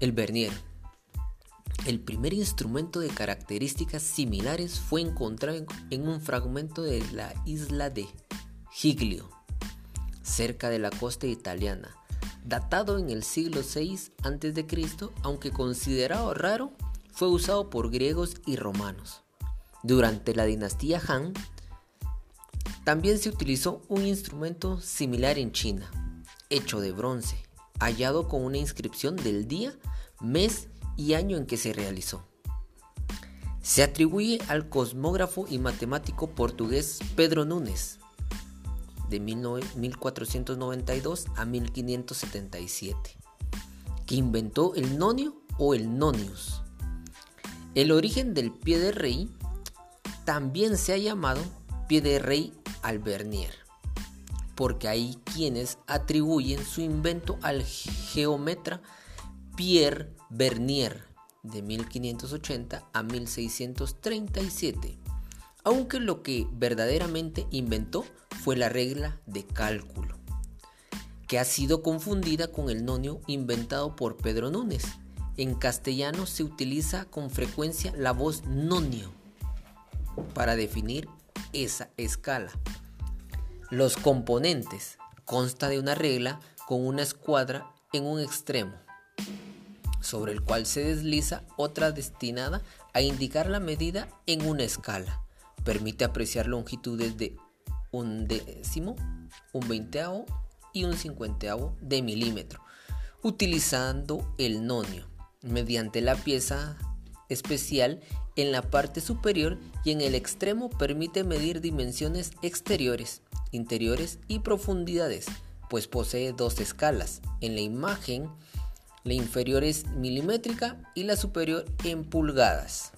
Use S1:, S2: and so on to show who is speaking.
S1: El vernier. El primer instrumento de características similares fue encontrado en un fragmento de la isla de Giglio, cerca de la costa italiana, datado en el siglo VI a.C., aunque considerado raro, fue usado por griegos y romanos. Durante la dinastía Han, también se utilizó un instrumento similar en China, hecho de bronce, hallado con una inscripción del día, mes y año en que se realizó. Se atribuye al cosmógrafo y matemático portugués Pedro Núñez, de 1492 a 1577, que inventó el nonio o el nonius. El origen del pie de rey también se ha llamado pie de rey al vernier porque hay quienes atribuyen su invento al geómetra Pierre Bernier de 1580 a 1637, aunque lo que verdaderamente inventó fue la regla de cálculo, que ha sido confundida con el nonio inventado por Pedro Núñez. En castellano se utiliza con frecuencia la voz nonio para definir esa escala. Los componentes consta de una regla con una escuadra en un extremo, sobre el cual se desliza otra destinada a indicar la medida en una escala. Permite apreciar longitudes de un décimo, un veinteavo y un cincuenteavo de milímetro, utilizando el nonio, mediante la pieza especial en la parte superior y en el extremo permite medir dimensiones exteriores interiores y profundidades, pues posee dos escalas. En la imagen, la inferior es milimétrica y la superior en pulgadas.